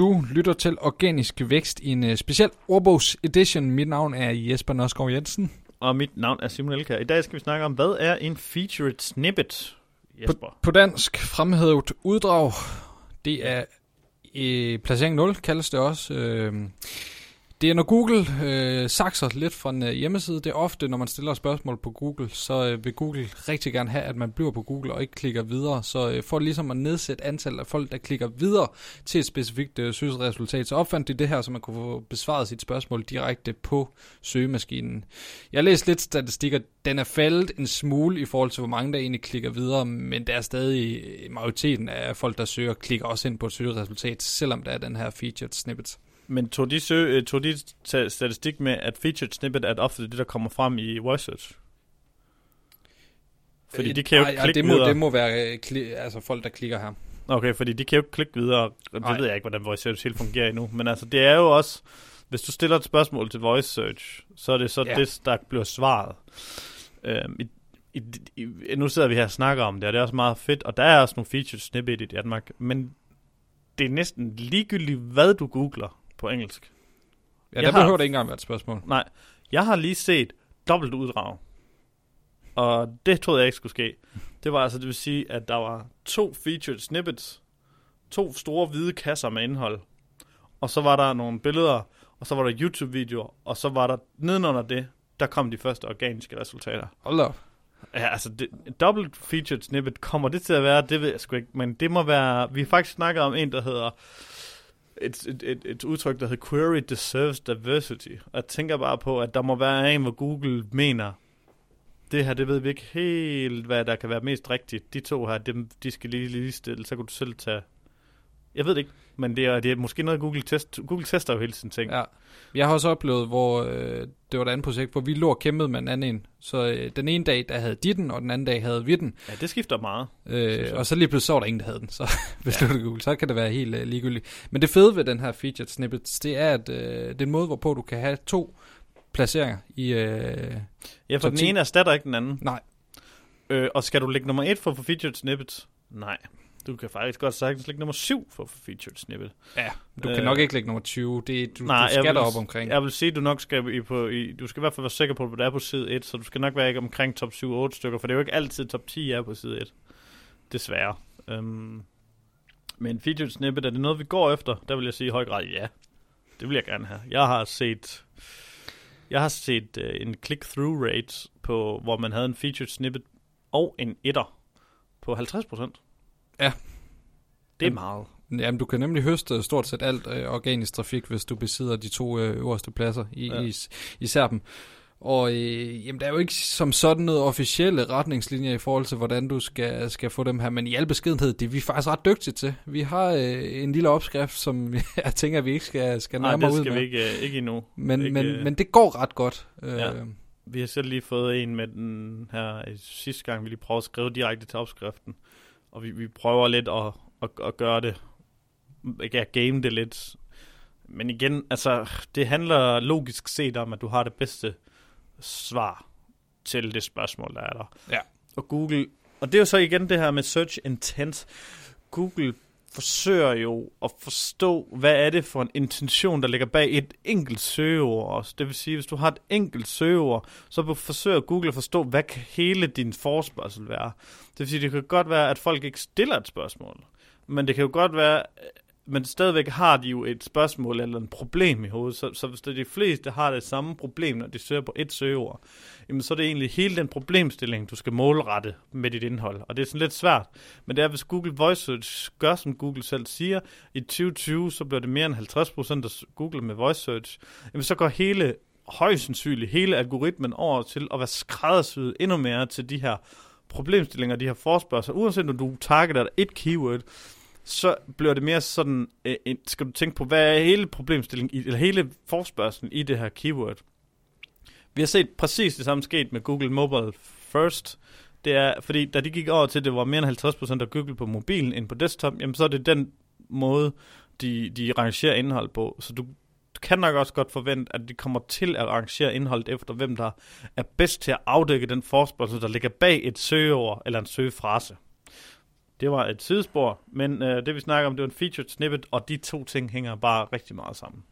Du lytter til Organisk Vækst i en uh, speciel ordbogs edition. Mit navn er Jesper Nørsgaard Jensen. Og mit navn er Simon Elkær. I dag skal vi snakke om, hvad er en featured snippet, Jesper? På, på dansk fremhævet uddrag. Det er i placering 0, kaldes det også. Øh, det er når Google øh, sakser lidt fra en øh, hjemmeside. Det er ofte, når man stiller spørgsmål på Google, så øh, vil Google rigtig gerne have, at man bliver på Google og ikke klikker videre. Så øh, for ligesom at nedsætte antallet af folk, der klikker videre til et specifikt øh, søgeresultat, så opfandt de det her, så man kunne få besvaret sit spørgsmål direkte på søgemaskinen. Jeg læste lidt statistikker. Den er faldet en smule i forhold til, hvor mange der egentlig klikker videre, men der er stadig øh, majoriteten af folk, der søger, klikker også ind på et søgeresultat, selvom der er den her featured snippet. Men tog de, sø, øh, tog de statistik med, at featured snippet er ofte det, der kommer frem i voice search? Fordi øh, de kan jo ikke klikke det må, videre. Det må være kli, altså folk, der klikker her. Okay, fordi de kan jo ikke klikke videre. Det Ej. ved jeg ikke, hvordan voice search helt fungerer endnu. Men altså, det er jo også... Hvis du stiller et spørgsmål til voice search, så er det så ja. det, der bliver svaret. Øhm, i, i, i, nu sidder vi her og snakker om det, og det er også meget fedt, og der er også nogle featured snippet i Danmark, men det er næsten ligegyldigt, hvad du googler på engelsk. Ja, der behøver det ikke engang være et spørgsmål. Nej, jeg har lige set dobbelt uddrag. Og det troede jeg ikke skulle ske. Det var altså, det vil sige, at der var to featured snippets. To store hvide kasser med indhold. Og så var der nogle billeder, og så var der YouTube-videoer, og så var der nedenunder det, der kom de første organiske resultater. Hold op. Ja, altså, det, dobbelt featured snippet, kommer det til at være, det ved jeg sgu ikke, men det må være, vi har faktisk snakket om en, der hedder et, et, et, et udtryk, der hedder Query Deserves Diversity. Og jeg tænker bare på, at der må være en, hvor Google mener, det her, det ved vi ikke helt, hvad der kan være mest rigtigt. De to her, dem, de skal lige, ligestille, så kan du selv tage... Jeg ved det ikke, men det er, det er måske noget, Google, test, Google tester jo hele sin ting. Ja. Jeg har også oplevet, hvor øh, det var et andet projekt, hvor vi lå og kæmpede med en anden en. Så øh, den ene dag, der havde de den, og den anden dag havde vi den. Ja, det skifter meget. Øh, og så lige pludselig så var der ingen, der havde den. Så hvis ja. Google, så kan det være helt øh, ligegyldigt. Men det fede ved den her featured snippets, det er, at øh, det er en måde, hvorpå du kan have to placeringer i øh, Ja, for den 10. ene erstatter ikke den anden. Nej. Øh, og skal du lægge nummer et for, for featured snippets? Nej. Du kan faktisk godt sagtens lægge nummer 7 for featured snippet. Ja, du øh, kan nok ikke lægge nummer 20. Det, du, nej, du skal derop omkring. Jeg vil sige, du nok skal i, på, i, du skal i hvert fald være sikker på, at du er på side 1, så du skal nok være ikke omkring top 7-8 stykker, for det er jo ikke altid top 10 er på side 1. Desværre. Um, men featured snippet, er det noget, vi går efter? Der vil jeg sige i høj grad ja. Det vil jeg gerne have. Jeg har set jeg har set uh, en click-through rate på, hvor man havde en featured snippet og en etter på 50%. Ja. Det er meget. Jamen, du kan nemlig høste stort set alt øh, organisk trafik, hvis du besidder de to øh, øverste pladser, i, ja. i, især dem. Og øh, jamen, der er jo ikke som sådan noget officielle retningslinjer i forhold til, hvordan du skal, skal få dem her, men i al beskedenhed, det er vi faktisk ret dygtige til. Vi har øh, en lille opskrift, som jeg tænker, vi ikke skal, skal nærmere ud med. Nej, det skal vi ikke, øh, ikke endnu. Men, ikke, men, øh... men det går ret godt. Øh, ja. Vi har selv lige fået en med den her sidste gang, vi lige prøvede at skrive direkte til opskriften og vi, vi prøver lidt at, at, at gøre det, ja, game det lidt. Men igen, altså, det handler logisk set om, at du har det bedste svar til det spørgsmål, der er der. Ja. Og Google, og det er jo så igen det her med search intent. Google forsøger jo at forstå, hvad er det for en intention, der ligger bag et enkelt søgeord også. Det vil sige, hvis du har et enkelt søgeord, så forsøger Google at forstå, hvad kan hele din forspørgsel være. Det vil sige, det kan godt være, at folk ikke stiller et spørgsmål, men det kan jo godt være, men stadigvæk har de jo et spørgsmål eller et problem i hovedet. Så, så hvis de fleste har det samme problem, når de søger på et søgeord, jamen så er det egentlig hele den problemstilling, du skal målrette med dit indhold. Og det er sådan lidt svært. Men det er, hvis Google Voice Search gør, som Google selv siger, i 2020, så bliver det mere end 50% af Google med Voice Search, jamen så går hele, højst sandsynligt, hele algoritmen over til at være skræddersyet endnu mere til de her problemstillinger, de her forspørgseler, Uanset om du targeter et keyword, så bliver det mere sådan, øh, skal du tænke på, hvad er hele problemstillingen, eller hele forspørgselen i det her keyword. Vi har set præcis det samme sket med Google Mobile First. Det er, fordi da de gik over til, at det var mere end 50% af Google på mobilen end på desktop, jamen så er det den måde, de, de rangerer indhold på. Så du kan nok også godt forvente, at de kommer til at arrangere indholdet efter, hvem der er bedst til at afdække den forspørgsel, der ligger bag et søgeord eller en søgefrase. Det var et sidespor, men øh, det vi snakker om, det var en featured snippet, og de to ting hænger bare rigtig meget sammen.